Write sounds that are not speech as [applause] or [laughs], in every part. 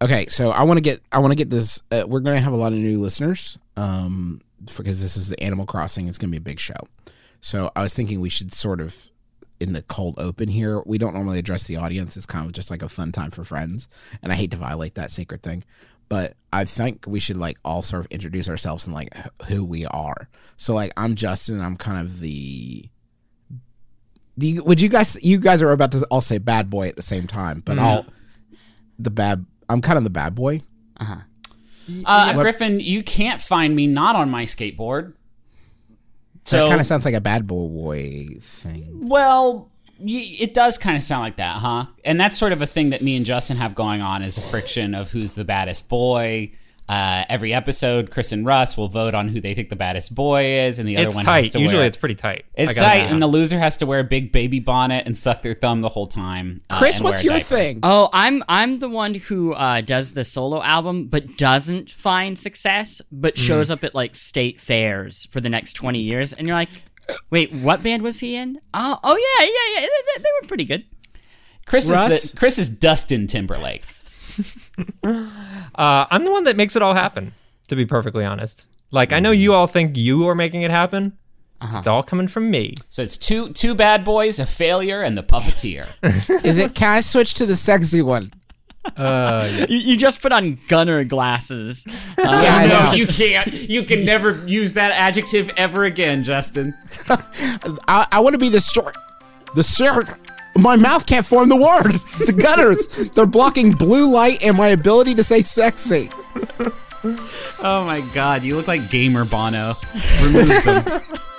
Okay, so I want to get I want to get this. Uh, we're going to have a lot of new listeners, um, because this is the Animal Crossing. It's going to be a big show. So I was thinking we should sort of in the cold open here. We don't normally address the audience. It's kind of just like a fun time for friends, and I hate to violate that sacred thing. But I think we should like all sort of introduce ourselves and like who we are. So like I'm Justin. I'm kind of the. You, would you guys? You guys are about to all say bad boy at the same time, but I'll the bad. I'm kind of the bad boy. uh-huh What- Griffin, you can't find me not on my skateboard. So that So, kind of sounds like a bad boy thing. well, y- it does kind of sound like that, huh? And that's sort of a thing that me and Justin have going on is a friction of who's the baddest boy. Uh, every episode, Chris and Russ will vote on who they think the baddest boy is, and the other It's one has tight. to Usually wear. it's pretty tight. it's tight, and the loser has to wear a big baby bonnet and suck their thumb the whole time. uh, Chris, and what's your diaper. thing? Oh, I'm I'm the one who uh, does the solo album, but doesn't find success, but Hmm. shows up at like state fairs for the next twenty years, and you're like, wait, what band was he in? Oh, oh yeah, yeah, yeah, they, they- they were pretty good. Chris Russ? is the, Chris is Dustin Timberlake. [laughs] Uh, I'm the one that makes it all happen. To be perfectly honest, like I know you all think you are making it happen. It's all coming from me. So it's two two bad boys, a failure, and the puppeteer. [laughs] Is it? Can I switch to the sexy one? Uh, You, you just put on Gunnar glasses. [laughs] Yeah, I no, know. you can't. You can never use that adjective ever again, Justin. I, I want to be the short. The short. My mouth can't form the word. [laughs] The gutters. They're blocking blue light and my ability to say sexy. Oh my god, you look like Gamer Bono. Remove them. [laughs]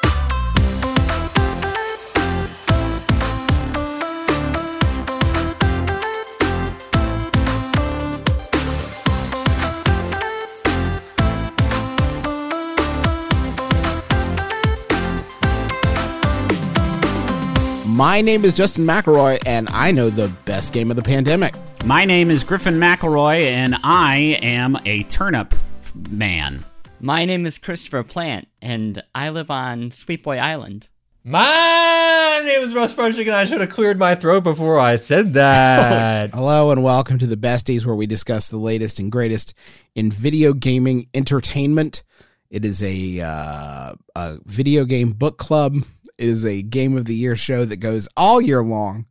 My name is Justin McElroy, and I know the best game of the pandemic. My name is Griffin McElroy, and I am a turnip man. My name is Christopher Plante, and I live on Sweet Boy Island. my name is Russ Frushtick, and I should have cleared my throat before I said that. [laughs] Hello and welcome to the Besties, where we discuss the latest and greatest in video gaming entertainment. It is a uh, a video game book club. It is a game of the year show that goes all year long.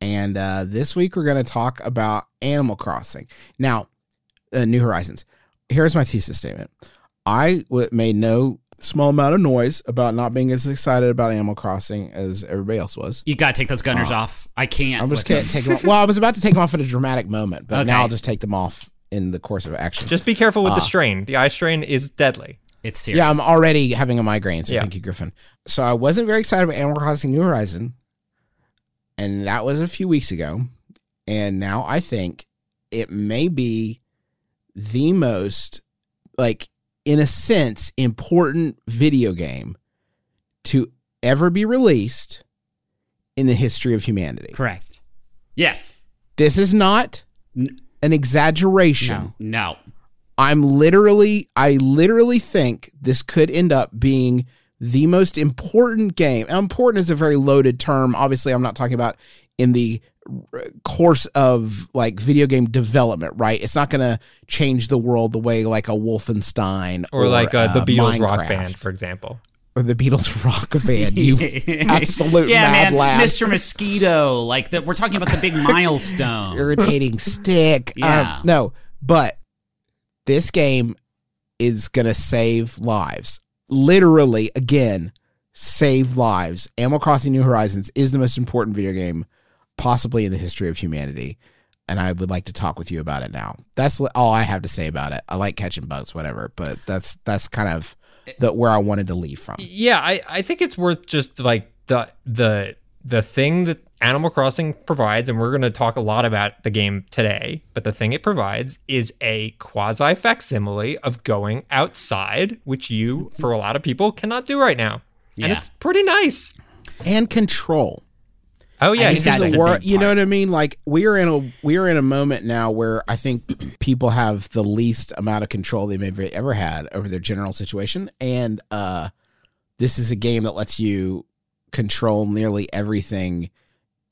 And uh, this week we're going to talk about Animal Crossing. Now, uh, New Horizons. Here's my thesis statement. I w- made no small amount of noise about not being as excited about Animal Crossing as everybody else was. You gotta take those Gunnars off. I can't. I'm just with gonna take them off. Well, I was about to take them off at a dramatic moment, but now I'll just take them off in the course of action. Just be careful with the Ah. strain. The eye strain is deadly. It's serious. yeah, I'm already having a migraine, so Yeah. thank you, Griffin. So I wasn't very excited about Animal Crossing New Horizon, and that was a few weeks ago. And now I think it may be the most, like, in a sense, important video game to ever be released in the history of humanity. Correct. Yes. This is not an exaggeration. No. No. I'm literally, I literally think this could end up being the most important game. Now, important is a very loaded term. Obviously, I'm not talking about in the course of like video game development, right? It's not going to change the world the way like a Wolfenstein Or, like uh, the uh, Beatles rock band, for example. or the Beatles [laughs] rock band. You [laughs] absolute yeah, mad man, lad. Mr. Mosquito. Like the, we're talking about the big [laughs] milestone. irritating stick. Yeah. Um, no, but this game is going to save lives. Literally, again, save lives. Animal Crossing New Horizons is the most important video game possibly in the history of humanity. And I would like to talk with you about it now. That's all I have to say about it. I like catching bugs, whatever, but that's that's kind of the where I wanted to leave from. Yeah, I, I think it's worth just like the the the thing that Animal Crossing provides, and we're going to talk a lot about the game today. But the thing it provides is a quasi facsimile of going outside, which you, for a lot of people, cannot do right now, Yeah. and it's pretty nice. And control. Oh yeah, this that's is the a war. You know what I mean? Like we are in a we are in a moment now where I think people have the least amount of control they've ever, ever had over their general situation, and uh, this is a game that lets you control nearly everything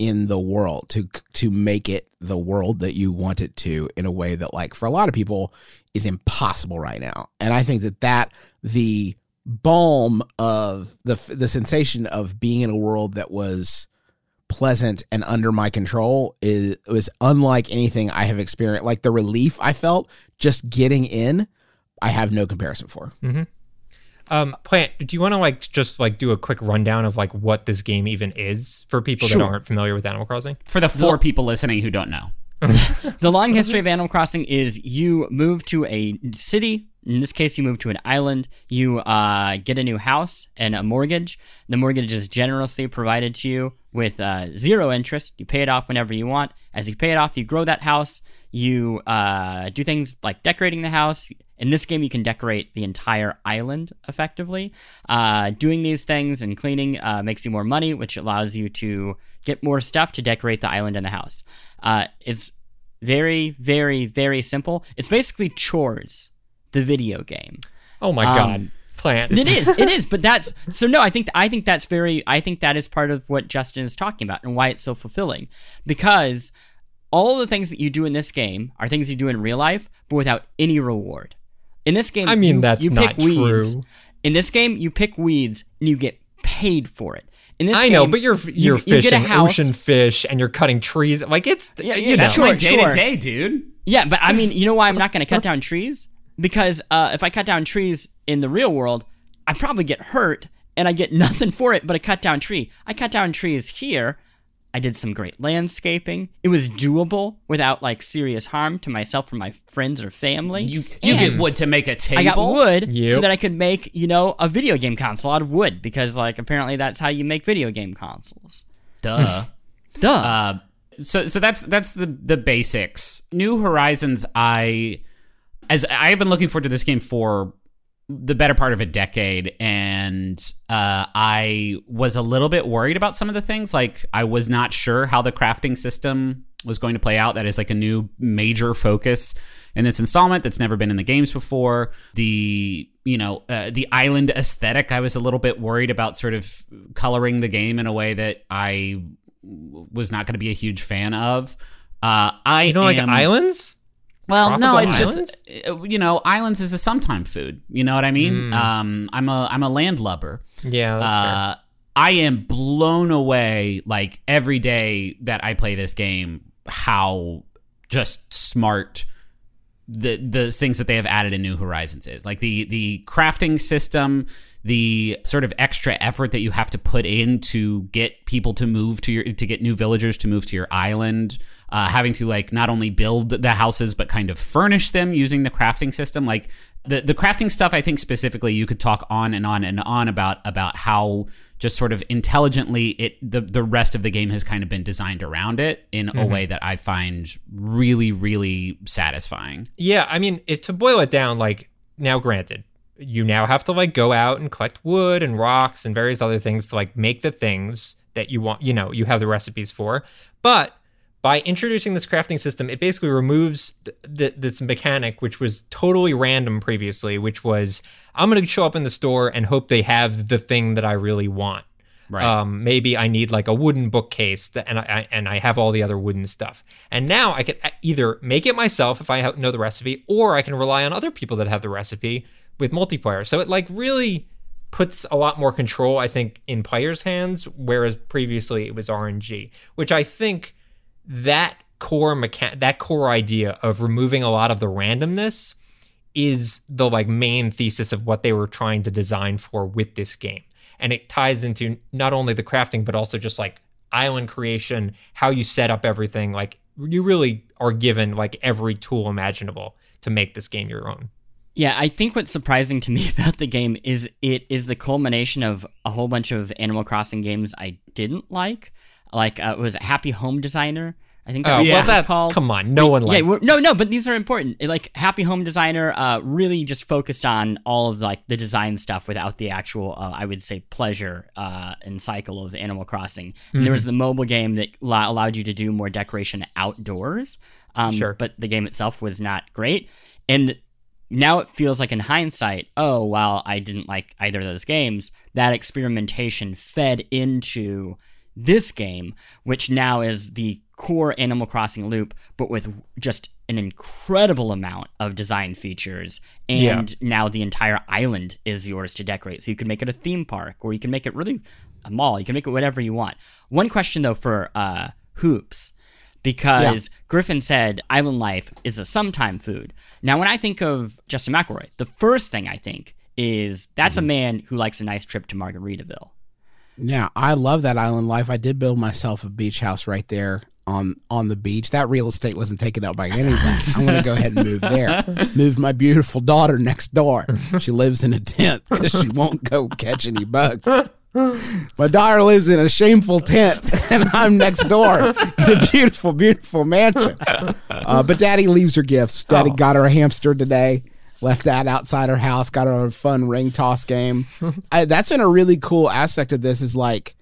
in the world to to make it the world that you want it to in a way that like for a lot of people is impossible right now and i think that that the balm of the the sensation of being in a world that was pleasant and under my control is was unlike anything I have experienced. Like the relief I felt just getting in, I have no comparison for. Mm-hmm. Um, Plante, do you want to like just like do a quick rundown of like what this game even is for people Sure. that aren't familiar with Animal Crossing? For the four people listening who don't know. [laughs] The long history of Animal Crossing is you move to a city. In this case, you move to an island. You uh, get a new house and a mortgage. The mortgage is generously provided to you with uh, zero interest. You pay it off whenever you want. As you pay it off, you grow that house. You uh, do things like decorating the house. In this game, you can decorate the entire island effectively. Uh, doing these things and cleaning uh, makes you more money, which allows you to get more stuff to decorate the island and the house. Uh, it's very, very, very simple. It's basically chores, the video game. Oh my Um, god, Plante. It is, it is, [laughs] but that's so. No, I think I think that's very. I think that is part of what Justin is talking about and why it's so fulfilling, because all the things that you do in this game are things you do in real life, but without any reward. In this game, I mean, you, that's you not pick weeds. true. In this game, you pick weeds and you get paid for it. In this I know, but you're you- you're you fishing house- ocean fish and you're cutting trees. Like it's Yeah, you yeah, know. That's Sure, my day to day, dude. Yeah, but I mean, you know why I'm not going to cut down trees? Because uh, if I cut down trees in the real world, I probably get hurt and I get [laughs] nothing for it but a cut down tree. I cut down trees here. I did some great landscaping. It was doable without like serious harm to myself or my friends or family. You you And get wood to make a table. I got wood so that I could make, you know, a video game console out of wood because like apparently that's how you make video game consoles. Duh. Duh. Uh, so so that's that's the the basics. New Horizons. I as I have been looking forward to this game for the better part of a decade, and uh, I was a little bit worried about some of the things. Like I was not sure how the crafting system was going to play out. That is like a new major focus in this installment that's never been in the games before. The you know uh, the island aesthetic. I was a little bit worried about sort of coloring the game in a way that I was not going to be a huge fan of. Uh, I you know, like islands. Well, no, it's islands? just uh, you know, islands is a sometime food. You know what I mean? Um, I'm a I'm a landlubber. Yeah. Uh, I am blown away like every day that I play this game. How just smart the the things that they have added in New Horizons is like the the crafting system, the sort of extra effort that you have to put in to get people to move to your to get new villagers to move to your island, uh, having to like not only build the houses but kind of furnish them using the crafting system. Like the the crafting stuff, I think specifically you could talk on and on and on about about how just sort of intelligently it the the rest of the game has kind of been designed around it in a way that I find really really satisfying. Yeah, I mean, to boil it down, like now, granted, you now have to like go out and collect wood and rocks and various other things to like make the things that you want. You know, you have the recipes for, but by introducing this crafting system, it basically removes th- th- this mechanic, which was totally random previously, which was I'm going to show up in the store and hope they have the thing that I really want. Right. Um, maybe I need like a wooden bookcase, that, and I, I and I have all the other wooden stuff. And now I can e- either make it myself if I ha- know the recipe, or I can rely on other people that have the recipe with multiplayer. So it like really puts a lot more control, I think, in players' hands, whereas previously it was RNG, which I think that core mecha- that core idea of removing a lot of the randomness is the like main thesis of what they were trying to design for with this game. And it ties into not only the crafting but also just like island creation, how you set up everything. Like you really are given like every tool imaginable to make this game your own. Yeah, I think what's surprising to me [laughs] about the game is it is the culmination of a whole bunch of Animal Crossing games I didn't like. Like uh, it was Happy Home Designer. I think that Oh, was well, it called. come on, no one yeah, likes. we're- no, no, but these are important. Like Happy Home Designer, uh, really just focused on all of like the design stuff without the actual, uh, I would say, pleasure uh, and cycle of Animal Crossing. And there was the mobile game that lo- allowed you to do more decoration outdoors. Um, Sure. But the game itself was not great. And now it feels like in hindsight, oh, while I didn't like either of those games, that experimentation fed into this game, which now is the core Animal Crossing loop, but with just an incredible amount of design features. And now the entire island is yours to decorate. So you can make it a theme park, or you can make it really a mall. You can make it whatever you want. One question though for uh, Hoops, because Griffin said island life is a sometime food. Now, when I think of Justin McElroy, the first thing I think is that's a mm-hmm. man who likes a nice trip to Margaritaville. Yeah, I love that island life. I did build myself a beach house right there on on the beach. That real estate wasn't taken up by anybody. I'm going to go ahead and move there. [laughs] Move my beautiful daughter next door. She lives in a tent because she won't go catch any bugs. [gasps] My daughter lives in a shameful tent, [laughs] and I'm next door in a beautiful, beautiful mansion. Uh, but Daddy leaves her gifts. Daddy got her a hamster today. Left that outside her house. Got her a fun ring toss game. [laughs] I, that's been a really cool aspect of this. Is like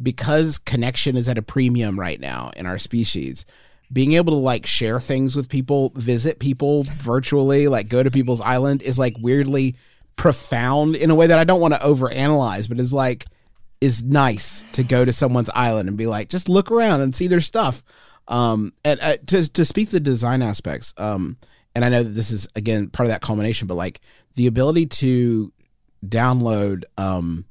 because connection is at a premium right now in our species being able to like share things with people visit people virtually like go to people's island is like weirdly profound in a way that i don't want to overanalyze but is like is nice to go to someone's island and be like just look around and see their stuff um and uh, to, to speak to the design aspects um and i know that this is again part of that culmination but like the ability to download um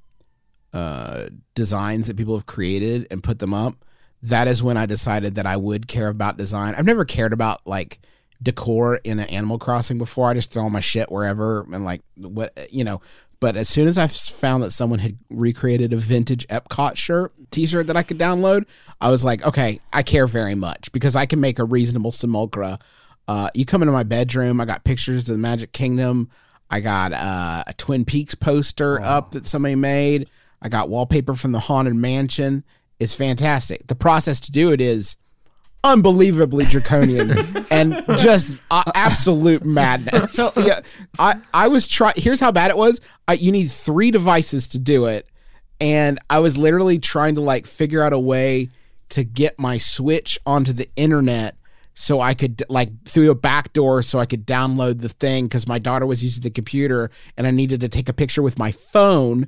uh, designs that people have created and put them up, that is when I decided that I would care about design. I've never cared about like decor in an Animal Crossing before. I just throw my shit wherever and like what you know. But as soon as I found that someone had recreated a vintage Epcot shirt, T-shirt that I could download, I was like, okay, I care very much because I can make a reasonable simulacra. Uh, you come into my bedroom, I got pictures of the Magic Kingdom. I got uh, a Twin Peaks poster up that somebody made. I got wallpaper from the Haunted Mansion. It's fantastic. The process to do it is unbelievably draconian [laughs] and just uh, absolute madness. Yeah, I I was trying. Here's how bad it was. I, you need three devices to do it, and I was literally trying to like figure out a way to get my Switch onto the internet so I could like through a back door so I could download the thing because my daughter was using the computer and I needed to take a picture with my phone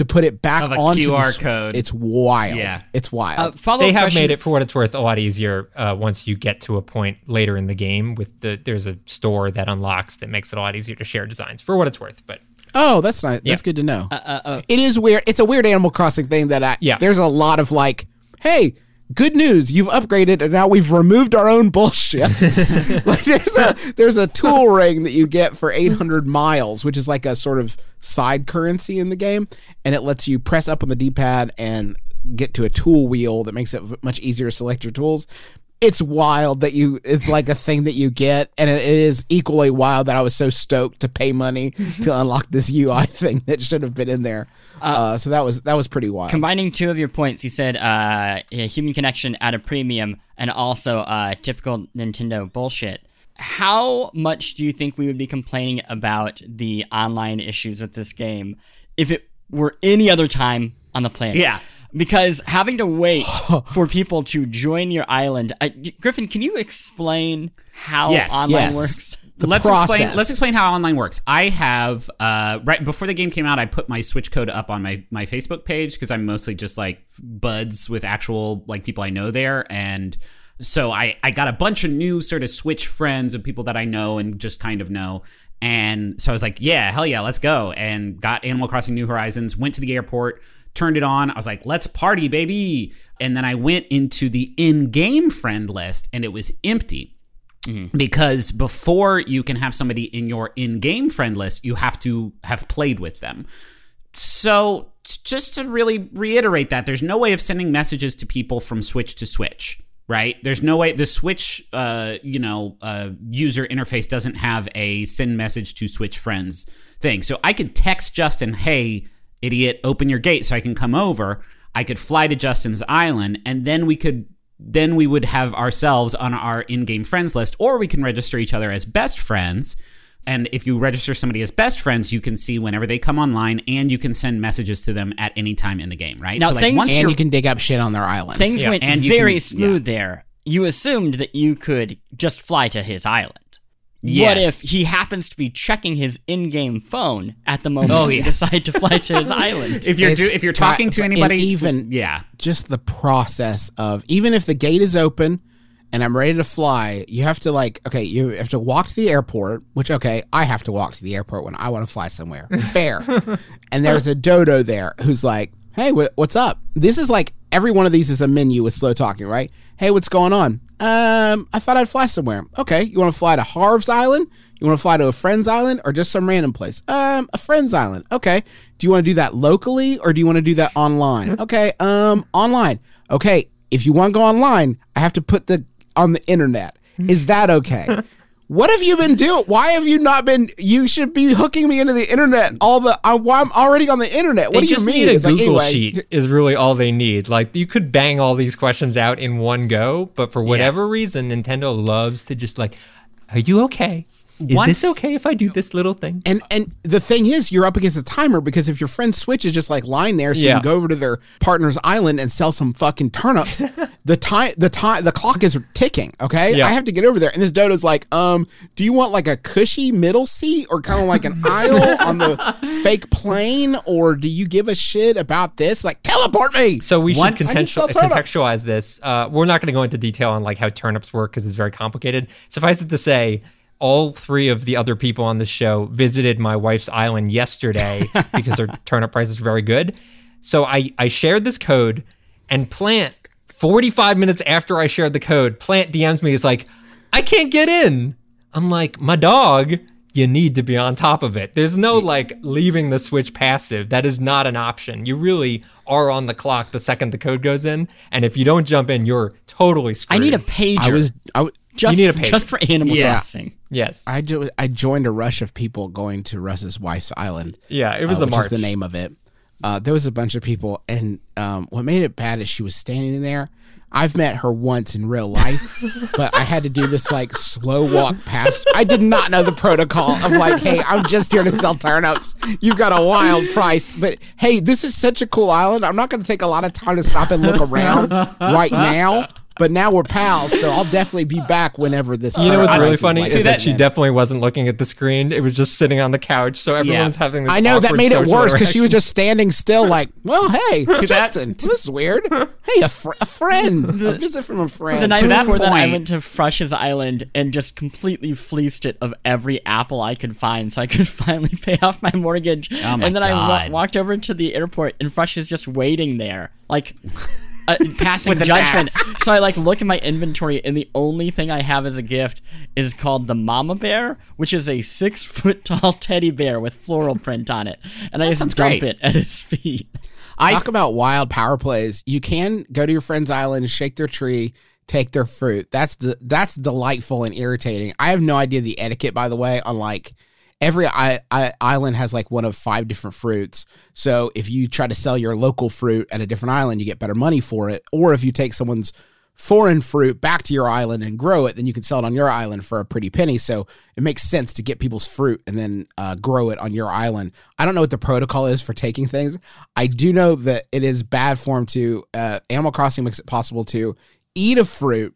to put it back Of a onto the QR s- code. It's wild. Yeah. it's wild. Uh, they have made it for what it's worth a lot easier uh, once you get to a point later in the game with the there's a store that unlocks that makes it a lot easier to share designs for what it's worth but Oh, that's nice. That's good to know. it is weird. It's a weird Animal Crossing thing that I, Yeah. there's a lot of like, hey, good news, you've upgraded and now we've removed our own bullshit. [laughs] [laughs] like there's a there's a tool ring that you get for 800 miles, which is like a sort of side currency in the game, and it lets you press up on the D-pad and get to a tool wheel that makes it much easier to select your tools. It's wild that you it's like a thing that you get and it, it is equally wild that I was so stoked to pay money to unlock this UI [laughs] thing that should have been in there. Uh, so that was that was pretty wild. Combining two of your points, you said uh, human connection at a premium and also uh, typical Nintendo bullshit. How much do you think we would be complaining about the online issues with this game if it were any other time on the planet? Yeah. Because having to wait [laughs] for people to join your island, uh, Griffin, can you explain how Yes. online Yes. works? The let's process. explain. Let's explain how online works. I have uh, right before the game came out, I put my Switch code up on my my Facebook page because I'm mostly just like buds with actual like people I know there, and so I I got a bunch of new sort of Switch friends of people that I know and just kind of know. And so I was like, yeah, hell yeah, let's go. And got Animal Crossing New Horizons, went to the airport, turned it on. I was like, let's party, baby. And then I went into the in game friend list and it was empty. Because before you can have somebody in your in-game friend list you have to have played with them. So just to really reiterate that there's no way of sending messages to people from switch to switch right? There's no way the switch uh, you know uh, user interface doesn't have a send message to switch friends thing. So i could text justin hey idiot open your gate so i can come over i could fly to justin's island and then we could then we would have ourselves on our in-game friends list or we can register each other as best friends and if you register somebody as best friends you can see whenever they come online and you can send messages to them at any time in the game right Now, things- and you're- you can dig up shit on their island. Things Yeah, went and you very can- smooth there. You assumed that you could just fly to his island. What if he happens to be checking his in-game phone at the moment Oh, he yeah. decide to fly to his [laughs] island? If you're do, if you're talking to and anybody, even- yeah, just the process of even if the gate is open and I'm ready to fly, you have to like okay, you have to walk to the airport, which okay, I have to walk to the airport when I want to fly somewhere. [laughs] Fair. and there's a dodo there who's like, "Hey, wh- what's up?" This is like every one of these is a menu with slow talking, right? Hey, what's going on? Um, I thought I'd fly somewhere. Okay, you want to fly to Harv's Island? You want to fly to a friend's island or just some random place? Um, a friend's island. Okay. Do you want to do that locally or do you want to do that online? [laughs] Okay. Um, online. Okay. If you want to go online, I have to put the on the internet. [laughs] Is that okay? What have you been doing? Why have you not been? You should be hooking me into the internet. All the I, why I'm already on the internet. What they do you mean? a It's like, Google anyway, sheet is really all they need. Like you could bang all these questions out in one go, but for whatever reason, Nintendo loves to just like, "Are you okay? Is Once- this okay if I do this little thing?" And and the thing is, you're up against a timer because if your friend's Switch is just like lying there, so you can go over to their partner's island and sell some fucking turnips. [laughs] the time, the time, the clock is ticking. Okay, Yeah. I have to get over there, and this dodo's like, um, do you want like a cushy middle seat or kind of like an aisle on the [laughs] fake plane, or do you give a shit about this? Like, teleport me. So we should Once- I can contextual, contextualize this. Uh, we're not going to go into detail on like how turnips work because it's very complicated. Suffice it to say, all three of the other people on the show visited my wife's island yesterday [laughs] because her turnip prices are very good. So I I shared this code, and Plante 45 minutes after I shared the code, Plante DMs me. Is like, I can't get in. I'm like, my dog. You need to be on top of it. There's no like leaving the switch passive. That is not an option. You really are on the clock the second the code goes in, and if you don't jump in, you're totally screwed. I need a pager. I was, I, w- just, You need a pager. just for Animal Yeah. Crossing. yes, I, jo- I joined a rush of people going to Russ's wife's island. yeah. It was uh, a which march. is the name of it. Uh, there was a bunch of people, and um, what made it bad is she was standing in there. I've met her once in real life, [laughs] but I had to do this like slow walk past. I did not know the protocol of like, hey, I'm just here to sell turnips. You've got a wild price, but hey, this is such a cool island. I'm not going to take a lot of time to stop and look around [laughs] right now. But now we're pals, so I'll definitely be back whenever this. You know what's really funny like is that that she definitely wasn't looking at the screen. It was just sitting on the couch, so everyone's having this. I know that made it worse because she was just standing still, like, well, hey, that- [laughs] [laughs] Justin, this is weird. Hey, a, fr- a friend, a visit from a friend." The friend. night To that before that, I went to Frush's Island and just completely fleeced it of every apple I could find, so I could [laughs] finally pay off my mortgage. Oh my and then I God. wa- walked over to the airport, and Frush is just waiting there, like uh, passing With judgment. axe. So I like look at my inventory, and the only thing I have as a gift is called the Mama Bear, which is a six foot [laughs] tall teddy bear with floral print on it, and I just sounds dump great. it at his feet. I Talk about wild power plays. You can go to your friend's island, shake their tree, take their fruit. That's the that's delightful and irritating. I have no idea the etiquette, by the way. On like every I, I, island has like one of five different fruits. So if you try to sell your local fruit at a different island, you get better money for it. Or if you take someone's foreign fruit back to your island and grow it, then you can sell it on your island for a pretty penny. So it makes sense to get people's fruit and then uh, grow it on your island. I don't know what the protocol is for taking things. I do know that it is bad form to uh, Animal Crossing makes it possible to eat a fruit.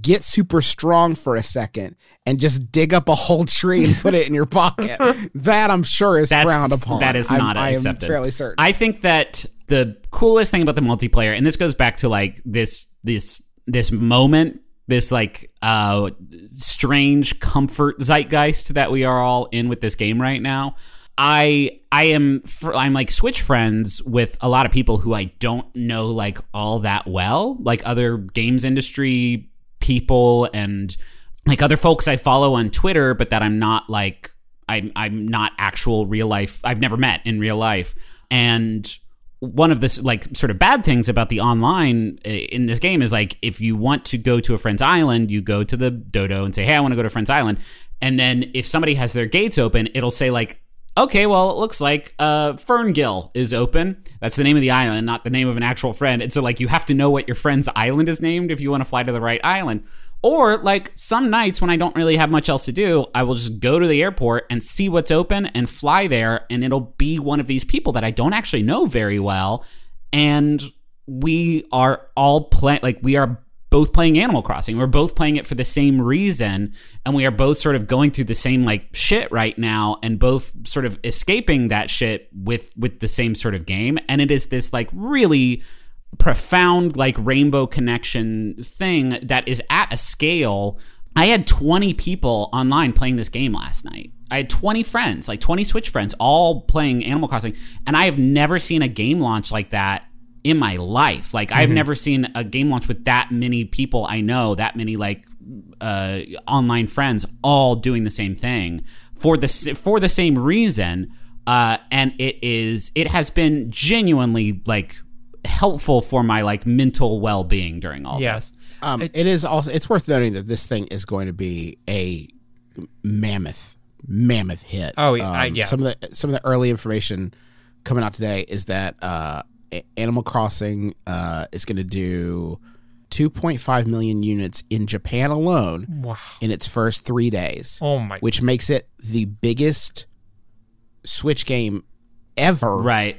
Get super strong for a second and just dig up a whole tree and put it in your pocket. [laughs] That I'm sure is that's frowned upon. that is I'm- not I am fairly certain. I think that the coolest thing about the multiplayer, and this goes back to like this this this moment, this like uh strange comfort zeitgeist that we are all in with this game right now. I I am I'm like Switch friends with a lot of people who I don't know like all that well, like other games industry people and like other folks I follow on Twitter, but that I'm not like I'm I'm not actual real life. I've never met in real life, and one of the like sort of bad things about the online in this game is like if you want to go to a friend's island, you go to the dodo and say, "Hey, I want to go to a friend's island," and then if somebody has their gates open, it'll say like. Okay, well, it looks like uh, Ferngill is open. That's the name of the island, not the name of an actual friend. And so, like, you have to know what your friend's island is named if you want to fly to the right island. Or like some nights when I don't really have much else to do, I will just go to the airport and see what's open and fly there, and it'll be one of these people that I don't actually know very well, and we are all playing like we are both playing Animal Crossing. We're both playing it for the same reason, and we are both sort of going through the same like shit right now, and both sort of escaping that shit with with the same sort of game. And it is this like really profound like rainbow connection thing that is at a scale. I had 20 people online playing this game last night. I had 20 friends, like 20 Switch friends, all playing Animal Crossing, and I have never seen a game launch like that in my life. Like I've never seen a game launch with that many people I know, that many like uh, online friends, all doing the same thing for the for the same reason. Uh, and it is it has been genuinely like helpful for my like mental well being during all Yes. this. Um, it is also it's worth noting that this thing is going to be a mammoth, mammoth hit. Oh, yeah, I- Um, yeah. Some of the some of the early information coming out today is that uh, A- Animal Crossing uh, is going to do 2.5 million units in Japan alone Wow. in its first three days, Oh my. which makes it the biggest Switch game ever Right.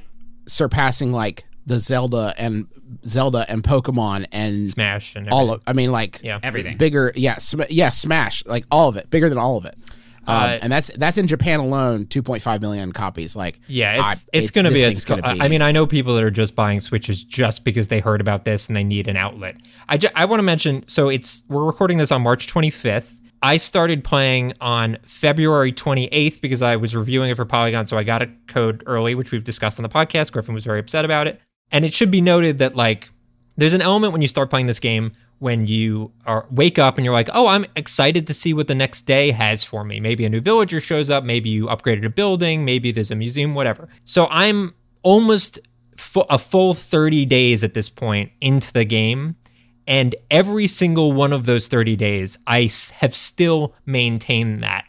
surpassing like the Zelda and Zelda and Pokemon and Smash and all of. I mean, like Yeah. Everything. bigger. Yeah, sm- yeah, Smash, like all of it, bigger than all of it. Um, Uh, and that's that's in Japan alone, 2.5 million copies. Like, Yeah, it's I- it's, going to be, a, gonna be- I mean, I know people that are just buying Switches just because they heard about this and they need an outlet. I, ju- I want to mention so it's we're recording this on March 25th. I started playing on February 28th because I was reviewing it for Polygon, so I got a code early, which we've discussed on the podcast. Griffin was very upset about it. And it should be noted that like there's an element when you start playing this game when you are wake up and you're like, "Oh, I'm excited to see what the next day has for me. Maybe a new villager shows up, maybe you upgraded a building, maybe there's a museum, whatever." So I'm almost a full 30 days at this point into the game, and every single one of those 30 days, I have still maintained that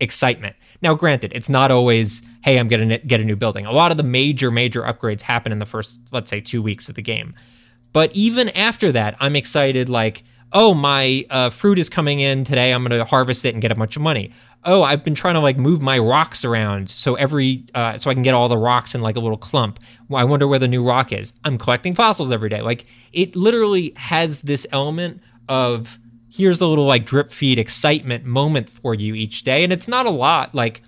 excitement. Now, granted, it's not always, hey, I'm going to get a new building. A lot of the major, major upgrades happen in the first, let's say, two weeks of the game. But even after that, I'm excited, like, oh, my uh, fruit is coming in today. I'm going to harvest it and get a bunch of money. Oh, I've been trying to like move my rocks around so every uh, so I can get all the rocks in like a little clump. I wonder where the new rock is. I'm collecting fossils every day. Like it literally has this element of here's a little like drip feed excitement moment for you each day, and it's not a lot. Like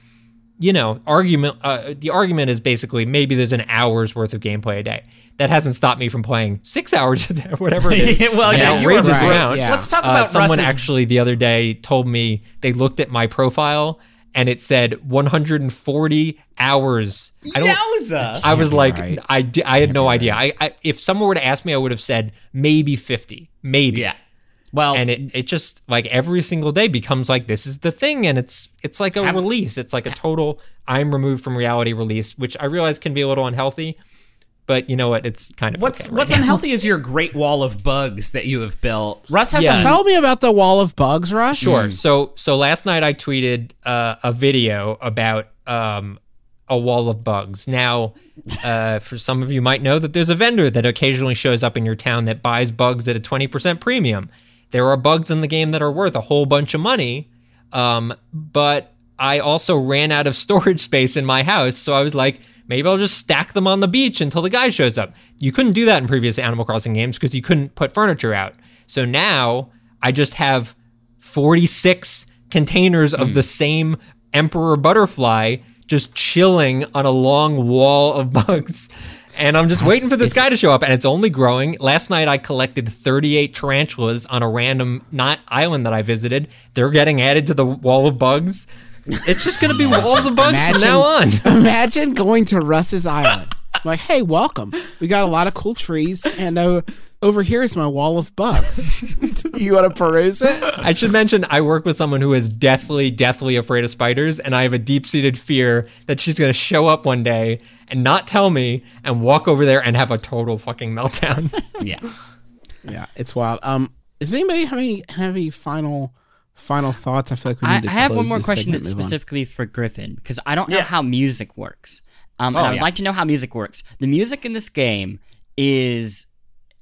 you know, argument. Uh, the argument is basically maybe there's an hour's worth of gameplay a day. That hasn't stopped me from playing six [laughs] hours a day, whatever it is. [laughs] well, An yeah, you were outrageous right. amount. Yeah. Let's talk Uh, about someone Russ's actually the other day told me they looked at my profile and it said 140 hours. I don't. Yowza. I was like, right. I, di- I had no idea. I, I if someone were to ask me, I would have said maybe 50, maybe. Yeah. Well, And it, it just like every single day becomes like this is the thing, and it's it's like a Have- release. It's like a total I'm removed from reality release, which I realize can be a little unhealthy, but you know what? It's kind of what's okay right what's now. unhealthy is your great wall of bugs that you have built. Russ has Yeah. some tell me about the wall of bugs, Russ. Sure. So so last night I tweeted uh, a video about um, a wall of bugs. Now, uh, for some of you might know that there's a vendor that occasionally shows up in your town that buys bugs at a 20% premium. There are bugs in the game that are worth a whole bunch of money, um, but I also ran out of storage [laughs] space in my house, so I was like, maybe I'll just stack them on the beach until the guy shows up. You couldn't do that in previous Animal Crossing games because you couldn't put furniture out. So now I just have 46 containers of the same emperor butterfly just chilling on a long wall of [laughs] bugs. And I'm just waiting for this guy to show up, and it's only growing. Last night, I collected 38 tarantulas on a random not island that I visited. They're getting added to the wall of bugs. It's just going to be [laughs] walls of bugs from now on. [laughs] Imagine going to Russ's Island. like, hey, welcome. We got a lot of cool trees, and uh, over here is my wall of bugs. [laughs] you want to peruse it? I should mention I work with someone who is deathly, deathly afraid of spiders, and I have a deep seated fear that she's going to show up one day and not tell me and walk over there and have a total fucking meltdown. [laughs] yeah. Yeah, it's wild. Um, does anybody have any have any final final thoughts? I feel like we I, need I to. I have one more question segment, that's move on. specifically for Griffin because I don't know Yeah. how music works. Um, Oh, and I would yeah. like to know how music works. The music in this game is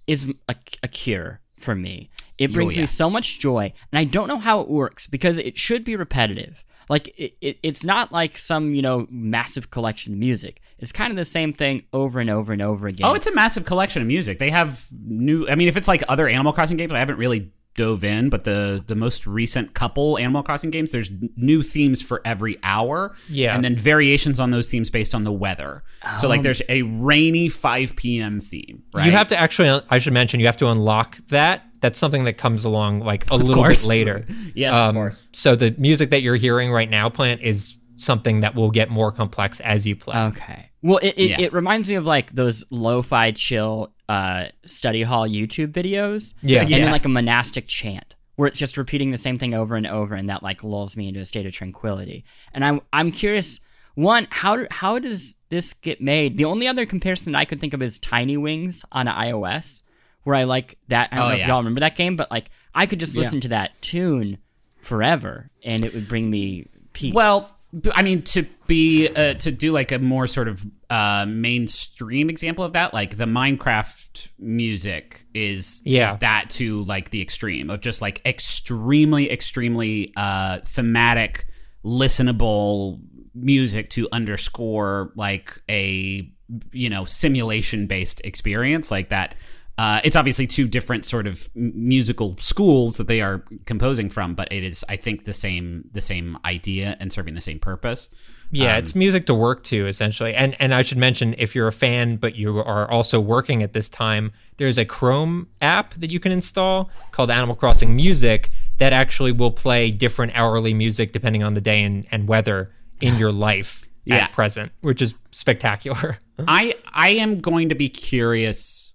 is a, a cure for me. It brings yeah. me so much joy, and I don't know how it works because it should be repetitive. Like it, it, it's not like some you know massive collection of music. It's kind of the same thing over and over and over again. Oh, it's a massive collection of music. They have new. I mean, if it's like other Animal Crossing games, I haven't really dove in, but the the most recent couple Animal Crossing games, there's new themes for every hour. Yeah. and then variations on those themes based on the weather. so Um, like, there's a rainy 5 p.m. theme. Right. You have to actually, I should mention, you have to unlock that. That's something that comes along like a little course. bit later. [laughs] Yes, of Um, course. So the music that you're hearing right now, Plante, is something that will get more complex as you play. Okay. Well, it, it, Yeah. it reminds me of like those lo-fi chill uh, study hall YouTube videos. Yeah. And Yeah. then like a monastic chant where it's just repeating the same thing over and over, and that like lulls me into a state of tranquility. And I'm I'm curious. One, how do, how does this get made? The only other comparison I could think of is Tiny Wings on iOS, where I like that. I don't Oh, know if yeah. y'all remember that game, but like I could just Yeah. listen to that tune forever, and it would bring me peace. Well, b- I mean, to be uh, to do like a more sort of uh, mainstream example of that, like the Minecraft music is Yeah. is that to like the extreme of just like extremely, extremely uh, thematic, listenable music to underscore like a you know simulation based experience like that. Uh, it's obviously two different sort of musical schools that they are composing from, but it is, I think, the same the same idea and serving the same purpose. Yeah, Um, it's music to work to essentially. And and I should mention if you're a fan but you are also working at this time, there's a Chrome app that you can install called Animal Crossing Music that actually will play different hourly music depending on the day and, and weather in your [sighs] life Yeah. at present, which is spectacular. [laughs] I I am going to be curious.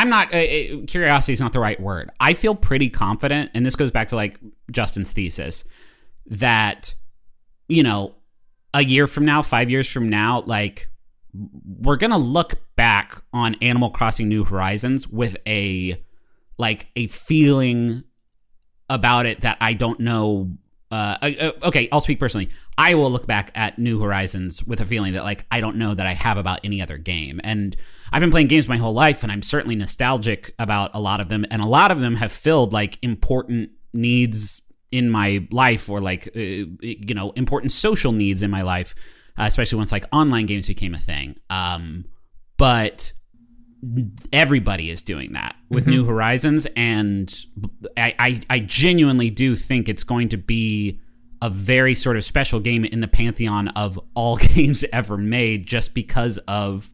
I'm not. Uh, uh, curiosity is not the right word. I feel pretty confident, and this goes back to like Justin's thesis that you know a year from now, five years from now, like we're gonna look back on Animal Crossing New Horizons with a like a feeling about it that I don't know. Uh, uh, okay, I'll speak personally. I will look back at New Horizons with a feeling that like I don't know that I have about any other game. And I've been playing games my whole life, and I'm certainly nostalgic about a lot of them. And a lot of them have filled like important needs in my life, or like uh, you know important social needs in my life, uh, especially once like online games became a thing. Um, but everybody is doing that with mm-hmm. New Horizons, and I, I, I genuinely do think it's going to be a very sort of special game in the pantheon of all [laughs] games ever made, just because of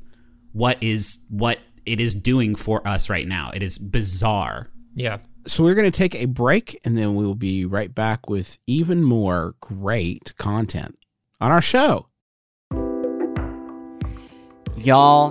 what is what it is doing for us right now. It is bizarre. yeah. So we're going to take a break and then we will be right back with even more great content on our show. Y'all,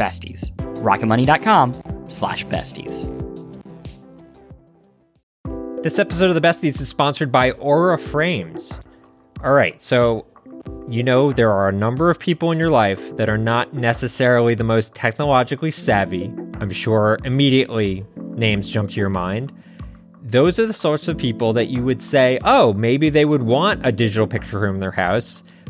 besties. rocketmoney.com slash besties. This episode of the Besties is sponsored by Aura Frames. All right, so you know there are a number of people in your life that are not necessarily the most technologically savvy. I'm sure immediately names jump to your mind. Those are the sorts of people that you would say, oh, maybe they would want a digital picture room in their house,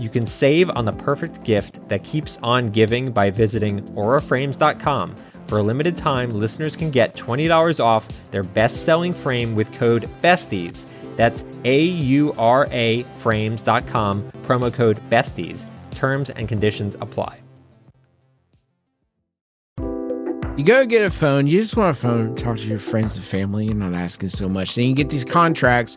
you can save on the perfect gift that keeps on giving by visiting auraframes.com. For a limited time, listeners can get $20 off their best selling frame with code BESTIES. That's A U R A frames.com, promo code BESTIES. Terms and conditions apply. You go get a phone, you just want a phone, talk to your friends and family, you're not asking so much. Then you get these contracts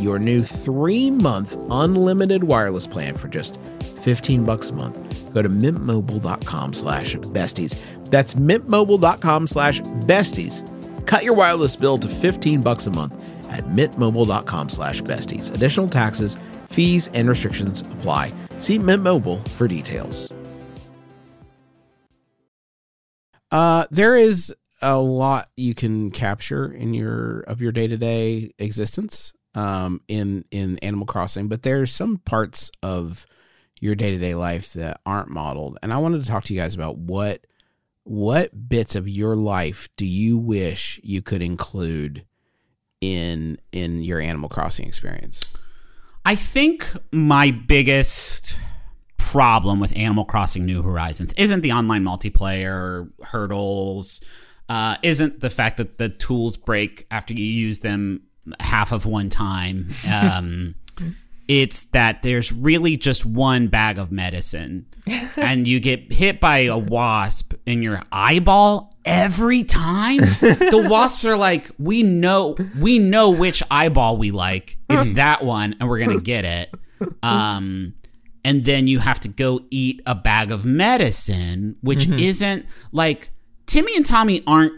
your new three month unlimited wireless plan for just 15 bucks a month, go to mintmobile.com slash besties. That's mintmobile.com slash besties. Cut your wireless bill to 15 bucks a month at mintmobile.com slash besties. Additional taxes, fees, and restrictions apply. See Mint Mobile for details. Uh, there is a lot you can capture in your of your day to day existence um, in in Animal Crossing, but there's some parts of your day to day life that aren't modeled, and I wanted to talk to you guys about what what bits of your life do you wish you could include in in your Animal Crossing experience? I think my biggest problem with Animal Crossing New Horizons isn't the online multiplayer hurdles, uh, isn't the fact that the tools break after you use them half of one time. Um, it's that there's really just one bag of medicine, [laughs] and you get hit by a wasp in your eyeball every time. the [laughs] wasps are like, we know, we know which eyeball we like. It's that one, and we're gonna get it. Um, and then you have to go eat a bag of medicine, which isn't like Timmy and Tommy aren't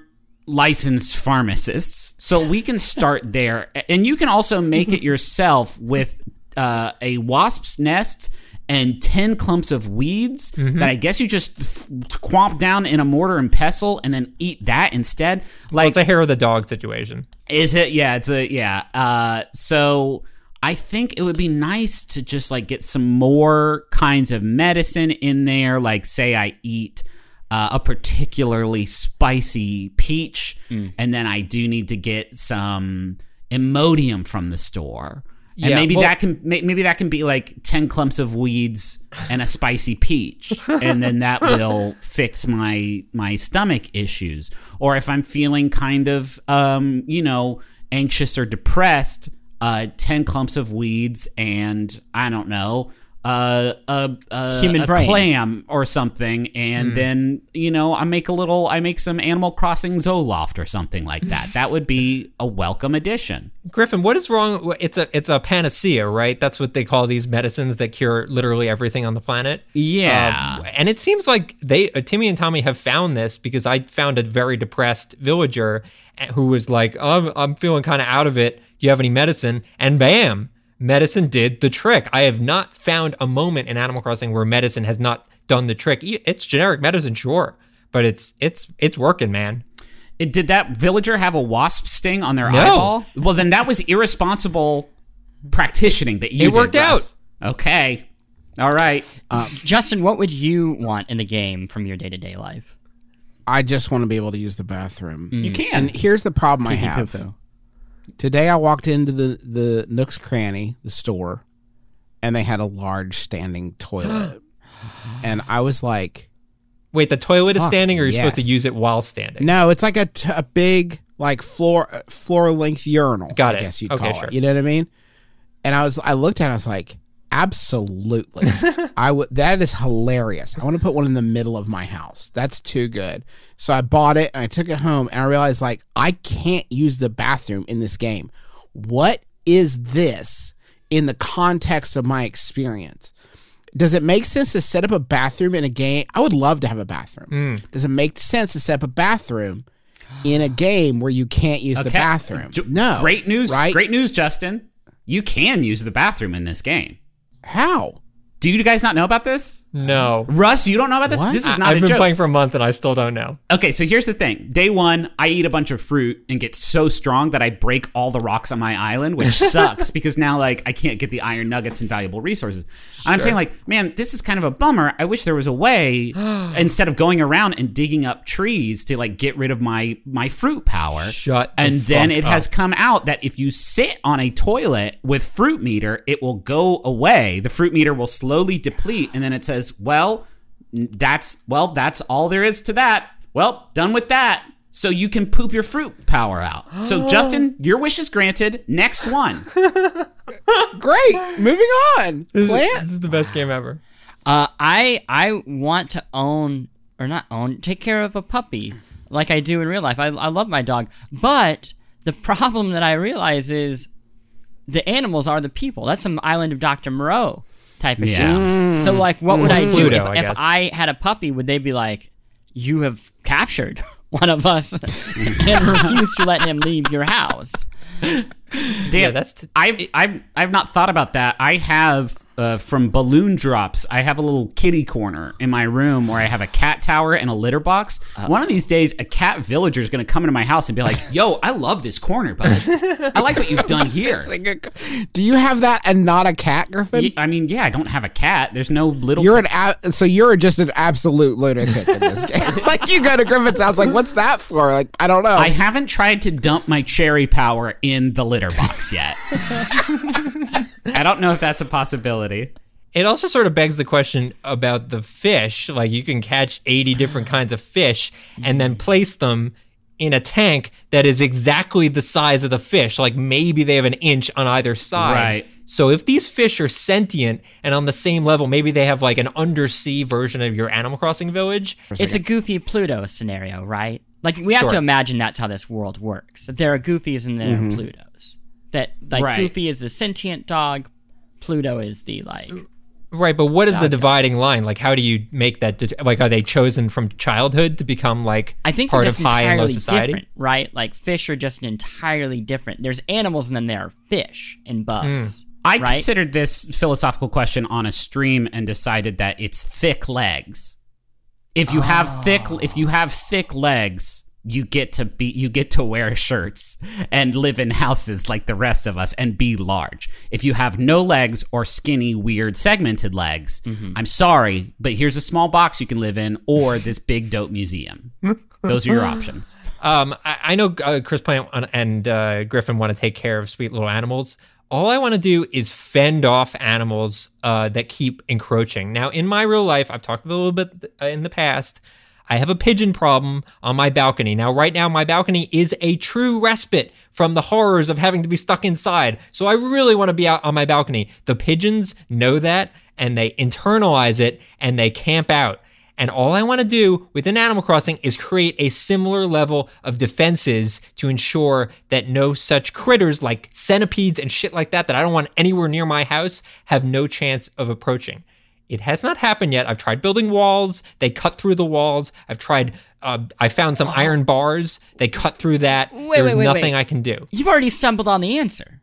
licensed pharmacists, so we can start there, and you can also make it yourself with uh, a wasp's nest and 10 clumps of weeds that I guess you just th- quamp down in a mortar and pestle and then eat that instead. Well, Like, it's a hair of the dog situation. is it? Yeah, it's a yeah. Uh, so I think it would be nice to just like get some more kinds of medicine in there. Like, say I eat uh, a particularly spicy peach, and then I do need to get some Imodium from the store. And Yeah, maybe well- that can maybe that can be like ten clumps of weeds and a spicy peach, and then that [laughs] will fix my my stomach issues. Or if I'm feeling kind of um you know anxious or depressed, uh, ten clumps of weeds and I don't know. Uh, a, a, Human a brain. clam or something, and then you know I make a little, I make some Animal Crossing Zoloft or something like that. That would be a welcome addition. Griffin, what is wrong? It's a it's a panacea, right? That's what they call these medicines that cure literally everything on the planet. Yeah. Um, and it seems like they uh, Timmy and Tommy have found this because I found a very depressed villager uh, who was like, "I'm I'm feeling kind of out of it. Do you have any medicine?" And bam, medicine did the trick. I have not found a moment in Animal Crossing where medicine has not done the trick. It's generic medicine, sure, but it's it's it's working, man. It, did that villager have a wasp sting on their No. eyeball? Well, then that was irresponsible practicing that you It worked did, out. Okay. All right. Uh, Justin, what would you want in the game from your day to day life? I just want to be able to use the bathroom. Mm. You can. And here's the problem I have. Today I walked into the the Nook's Cranny, the store, and they had a large standing toilet. [gasps] and I was like, Wait, the toilet is Fuck, standing, or you're supposed to use it while standing? no, it's like a, t- a big like floor floor length urinal. Got I it. guess you'd Okay, call sure. it. You know what I mean? And I was I looked at it, I was like, absolutely. [laughs] I would that is hilarious. I want to put one in the middle of my house. That's too good. So I bought it and I took it home and I realized like I can't use the bathroom in this game. What is this in the context of my experience? Does it make sense to set up a bathroom in a game? I would love to have a bathroom. Hmm. Does it make sense to set up a bathroom in a game where you can't use the bathroom? No. Great news. Right? Great news, Justin. You can use the bathroom in this game. How? Do you guys not know about this? No. Russ, you don't know about this? What? This is I- not I've a been playing for a month and I still don't know. Okay, so here's the thing. Day one, I eat a bunch of fruit and get so strong that I break all the rocks on my island, which [laughs] sucks because now like I can't get the iron nuggets and valuable resources. And I'm saying like, man, this is kind of a bummer. I wish there was a way [gasps] instead of going around and digging up trees to like get rid of my my fruit power. Shut the And then fuck it up. has come out that if you sit on a toilet with fruit meter, it will go away. The fruit meter will slowly deplete and then it says, "Well, that's well, that's all there is to that. Well, done with that. So you can poop your fruit power out. So [gasps] Justin, your wish is granted. Next one. [laughs] Great. Moving on. This is, Plante. this is the best game ever. Uh, I I want to own or not own, take care of a puppy like I do in real life. I I love my dog, but the problem that I realize is the animals are the people. That's some Island of Doctor Moreau type of Yeah. shit. So mm. like, what would I mm. do Pluto, if, I if. I had a puppy? Would they be like, you have captured [laughs] one of us [laughs] and refused to let him leave your house? Damn, Yeah, that's t- I've I've I've not thought about that. I have uh, from balloon drops. I have a little kitty corner in my room where I have a cat tower and a litter box. One of these days, a cat villager is going to come into my house and be like, "Yo, I love this corner, bud. I like what you've done [laughs] here." Do you have that and not a cat, Griffin? I mean, yeah, I don't have a cat. There's no little. You're an a- so you're just an absolute lunatic in this game. [laughs] like you go to Griffin's house, like what's that for? Like I don't know. I haven't tried to dump my cherry power in the litter box yet. [laughs] I don't know if that's a possibility. It also sort of begs the question about the fish. Like you can catch 80 different kinds of fish and then place them in a tank that is exactly the size of the fish. Like maybe they have an inch on either side. Right. So if these fish are sentient and on the same level, maybe they have like an undersea version of your Animal Crossing village. It's a goofy Pluto scenario, right? Like we have Sure. to imagine that's how this world works. That there are Goofies and there are mm-hmm. Plutos. That like Right. Goofy is the sentient dog, Pluto is the like. Right, but what is the dividing line? Like, how do you make that? Det- like, are they chosen from childhood to become like I think part of high and low society? right? Like fish are just entirely different. There's animals and then there are fish and bugs. Hmm. I right? considered this philosophical question on a stream and decided that it's thick legs. If you have thick if you have thick legs, you get to be you get to wear shirts and live in houses like the rest of us and be large. If you have no legs or skinny weird segmented legs, I'm sorry, but here's a small box you can live in or this big dope museum. Those are your [laughs] options. Um, I, I know uh, Chris Plante and uh, Griffin want to take care of sweet little animals. All I want to do is fend off animals uh, that keep encroaching. Now, in my real life, I've talked a little bit uh, in the past. I have a pigeon problem on my balcony. Now, right now, my balcony is a true respite from the horrors of having to be stuck inside. So I really want to be out on my balcony. The pigeons know that and they internalize it and they camp out. And all I want to do within Animal Crossing is create a similar level of defenses to ensure that no such critters like centipedes and shit like that that I don't want anywhere near my house have no chance of approaching. It has not happened yet. I've tried building walls. They cut through the walls. I've tried. Uh, I found some [gasps] iron bars. They cut through that. Wait, There's wait, wait, nothing wait. I can do. You've already stumbled on the answer.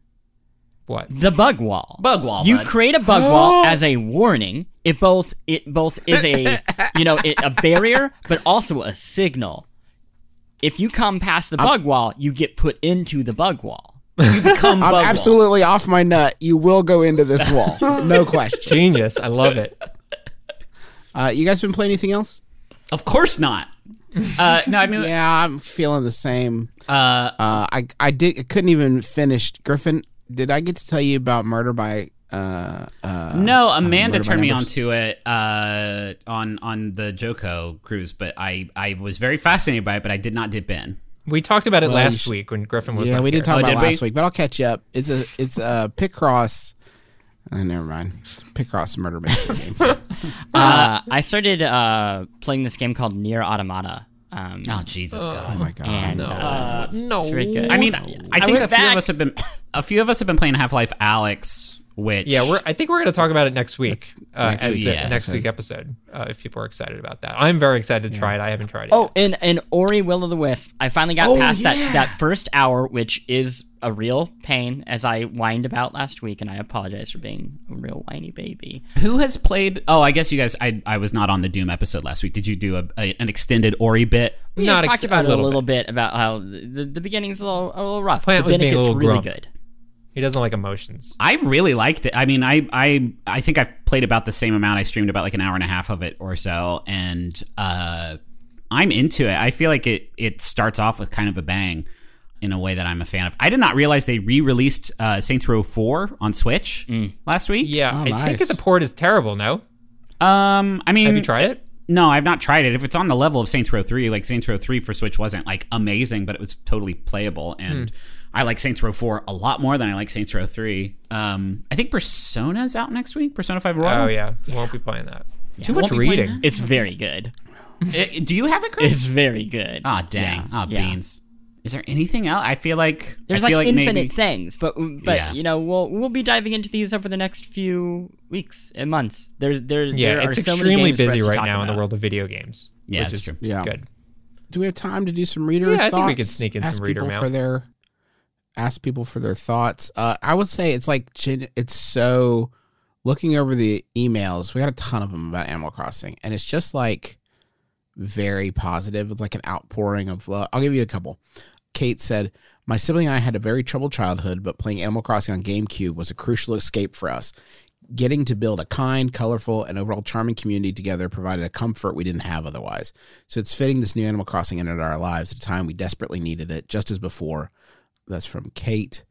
What? The bug wall. Bug wall, You bud. create a bug wall [gasps] as a warning. It both it both is a [laughs] you know it, a barrier, but also a signal. If you come past the bug wall, you get put into the bug wall. Become I'm bug absolutely off my nut. You will go into this wall, [laughs] no question. Genius. I love it. Uh, you guys been playing anything else? Of course not. Uh, no, I mean, [laughs] Yeah, I'm feeling the same. uh, Uh, I I did I couldn't even finish Griffin. Did I get to tell you about Murder by uh uh no. Amanda Murder by turned me Numbers? onto it uh, on on the JoCo cruise, but I I was very fascinated by it, but I did not dip in. We talked about it Well, last sh- week when Griffin was Yeah, not we did here. talk Oh, about did it we? last week, but I'll catch you up. It's a it's a Picross. Uh, never mind. It's a Picross murder mystery [laughs] game. Uh, I started uh, playing this game called NieR Automata. Um, Oh Jesus God! Oh God! my god. and no. uh, No. it's very good. I mean, Yeah. I think a went few back. of us have been a few of us have been playing Half-Life Alyx, which Yeah, we're. I think we're going to talk about it next week. Uh, next as week, the yes. next week episode, uh, if people are excited about that. I'm very excited to try it. I haven't tried it. Oh, and and Ori Will of the Wisp. I finally got Oh, past yeah. that that first hour, which is a real pain, as I whined about last week, and I apologize for being a real whiny baby. who has played. Oh, I guess you guys. I I was not on the Doom episode last week. Did you do a, a an extended Ori bit? We Not just ex- talked about a it a little little bit. about how the, the beginning's a little a little rough, Plante but then it gets really grump. good. He doesn't like emotions. I really liked it. I mean, I I I think I've played about the same amount. I streamed about like an hour and a half of it or so, and uh, I'm into it. I feel like it it starts off with kind of a bang in a way that I'm a fan of. I did not realize they re-released uh, Saints Row 4 on Switch last week. Yeah, Oh, I think nice. that the port is terrible. No, Um, I mean, have you tried it? No, I've not tried it. If it's on the level of Saints Row 3, like Saints Row 3 for Switch wasn't like amazing, but it was totally playable. And Hmm. I like Saints Row 4 a lot more than I like Saints Row 3. Um, I think Persona's out next week. Persona 5 Royal. Oh yeah, won't be playing that. Too much reading. It's very good. [laughs] Eh, do you have it, Chris? It's very good. Ah, dang. Yeah, Ah, yeah. beans. Is there anything else? I feel like There's I like, like infinite maybe, things, but but Yeah. you know we'll we'll be diving into these over the next few weeks and months. There's there Yeah, there it's are so many extremely games busy right talk now in the world of video games. Yeah, which that's is true. Yeah. Good. Do we have time to do some reader Yeah, I thoughts? think we could sneak in some reader people mail. for their ask people for their thoughts. Uh, I would say it's like it's so looking over the emails. We got a ton of them about Animal Crossing, and it's just like very positive. It's like an outpouring of love. I'll give you a couple. Kate said, "My sibling and I had a very troubled childhood, but playing Animal Crossing on GameCube was a crucial escape for us." Getting to build a kind, colorful, and overall charming community together provided a comfort we didn't have otherwise. So it's fitting this new Animal Crossing entered our lives at a time we desperately needed it, just as before. That's from Kate.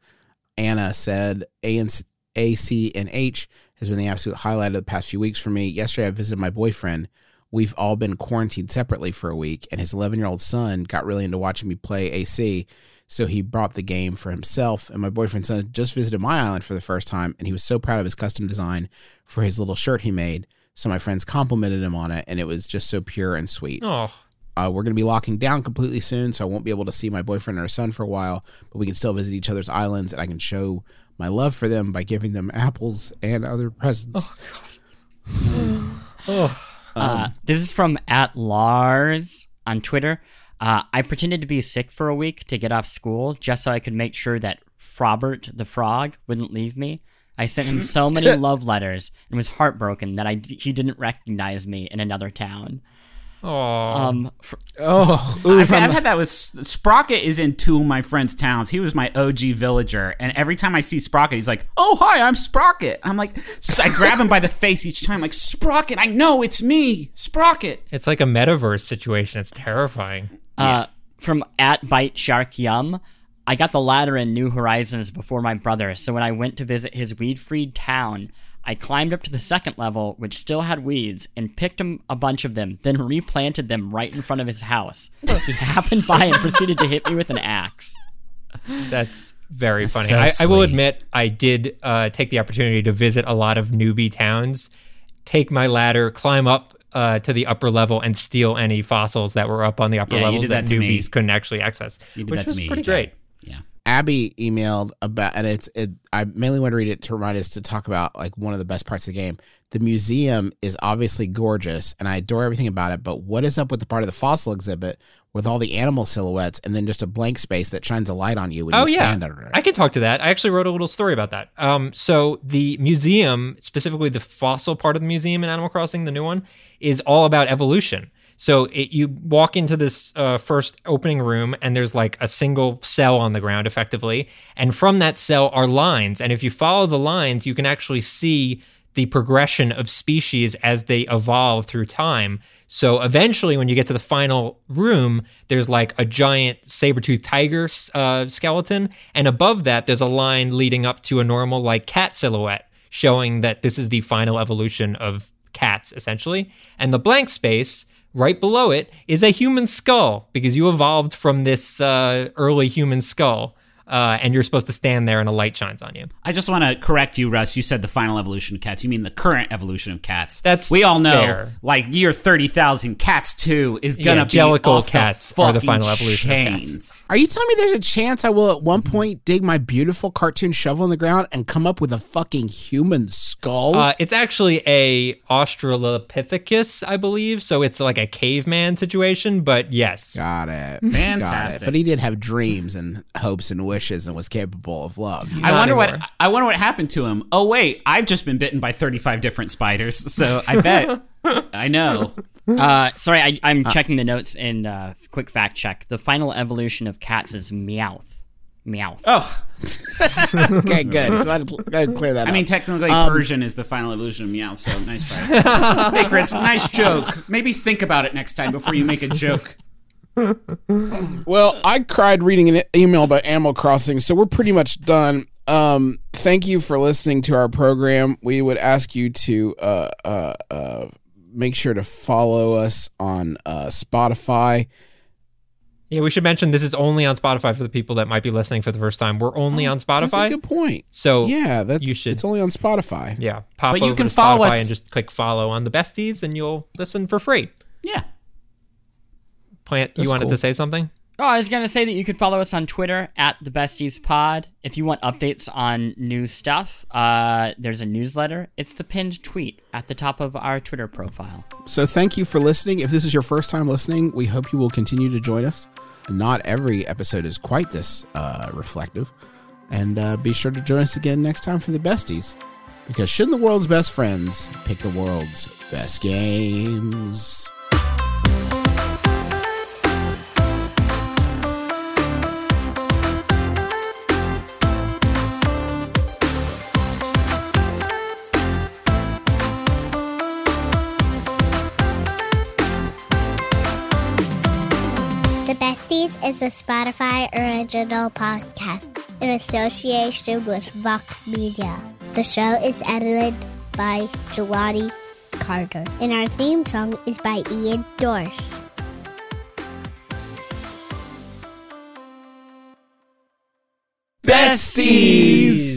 Anna said, ANC, ACNH has been the absolute highlight of the past few weeks for me. Yesterday, I visited my boyfriend. We've all been quarantined separately for a week, and his 11 year old son got really into watching me play AC. So he brought the game for himself. And my boyfriend's son just visited my island for the first time, and he was so proud of his custom design for his little shirt he made. So my friends complimented him on it, and it was just so pure and sweet. Oh, Uh, we're going to be locking down completely soon, so I won't be able to see my boyfriend or son for a while, but we can still visit each other's islands, and I can show my love for them by giving them apples and other presents. oh, [sighs] Uh, this is from at Lars on Twitter. Uh, I pretended to be sick for a week to get off school just so I could make sure that Frobert the frog wouldn't leave me. I sent him so many [laughs] love letters and was heartbroken that I d- he didn't recognize me in another town. Oh. Um, fr- Oh, I've, I've had that with Sprocket is in two of my friends' towns. He was my OG villager, and every time I see Sprocket, he's like, "Oh hi, I'm Sprocket." I'm like, I grab him by the face each time, like Sprocket. I know it's me, Sprocket. it's like a metaverse situation. It's terrifying. uh, from at Bite Shark Yum. I got the ladder in New Horizons before my brother, so when I went to visit his weed-freed town, I climbed up to the second level, which still had weeds, and picked him a bunch of them, then replanted them right in front of his house. he [laughs] happened by and proceeded to hit me with an axe. That's very That's funny. so I, I will admit, I did uh, take the opportunity to visit a lot of newbie towns, take my ladder, climb up uh, to the upper level, and steal any fossils that were up on the upper Yeah, levels that, that to me. newbies couldn't actually access, You did which that to was me, pretty Jack. great. Yeah. Abby emailed about, and it's it. I mainly want to read it to remind us to talk about like one of the best parts of the game. the museum is obviously gorgeous and I adore everything about it, but what is up with the part of the fossil exhibit with all the animal silhouettes and then just a blank space that shines a light on you when Oh you yeah, stand under it? I can talk to that. I actually wrote a little story about that. Um, so the museum, specifically the fossil part of the museum in Animal Crossing, the new one, is all about evolution. So it, you walk into this uh, first opening room, and there's like a single cell on the ground, effectively, and from that cell are lines. And if you follow the lines, you can actually see the progression of species as they evolve through time. So eventually, when you get to the final room, there's like a giant saber-toothed tiger uh, skeleton, and above that, there's a line leading up to a normal like cat silhouette, showing that this is the final evolution of cats, essentially. And the blank space right below it is a human skull because you evolved from this uh, early human skull. Uh, and you're supposed to stand there and a light shines on you. I just want to correct you, Russ. You said the final evolution of cats. You mean the current evolution of cats. That's we all know. fair. Like year thirty thousand, Cats Two is gonna Yeah, be Jellicle off cats the are the fucking final evolution of cats. Are you telling me there's a chance I will at one point dig my beautiful cartoon shovel in the ground and come up with a fucking human skull? Uh, it's actually a Australopithecus, I believe. So it's like a caveman situation, but yes. Got it. Got it. Fantastic. But he did have dreams and hopes and wishes and was capable of love. You I wonder anymore. what I wonder what happened to him. Oh wait, I've just been bitten by thirty five different spiders, so I bet [laughs] I know. Uh, sorry, I, I'm checking the notes and uh, quick fact check. The final evolution of cats is meowth. Meowth. Oh, [laughs] okay, good. Glad, glad to clear that I up. mean, technically, Um, Persian is the final evolution of meow. So nice try. [laughs] hey, Chris, nice joke. Maybe think about it next time before you make a joke. [laughs] Well, I cried reading an email about Animal Crossing, so we're pretty much done. Um, thank you for listening to our program. We would ask you to uh, uh, uh, make sure to follow us on uh, Spotify. Yeah, we should mention this is only on Spotify for the people that might be listening for the first time. We're only on Oh, That's a Spotify. good point. So Yeah, that's you should- It's only on Spotify. yeah, pop But you can to follow Spotify us- and just click follow on the besties and you'll listen for free. Yeah. Plante, you wanted cool. to say something? Oh, I was gonna say that you could follow us on Twitter at the Besties Pod. If you want updates on new stuff, uh, there's a newsletter. It's the pinned tweet at the top of our Twitter profile. So thank you for listening. If this is your first time listening, we hope you will continue to join us. Not every episode is quite this uh, reflective. And uh, be sure to join us again next time for the besties. Because shouldn't the world's best friends pick the world's best games? Is a Spotify original podcast in association with Vox Media. The show is edited by Jelani Carter, and our theme song is by Ian Dorsch. Besties!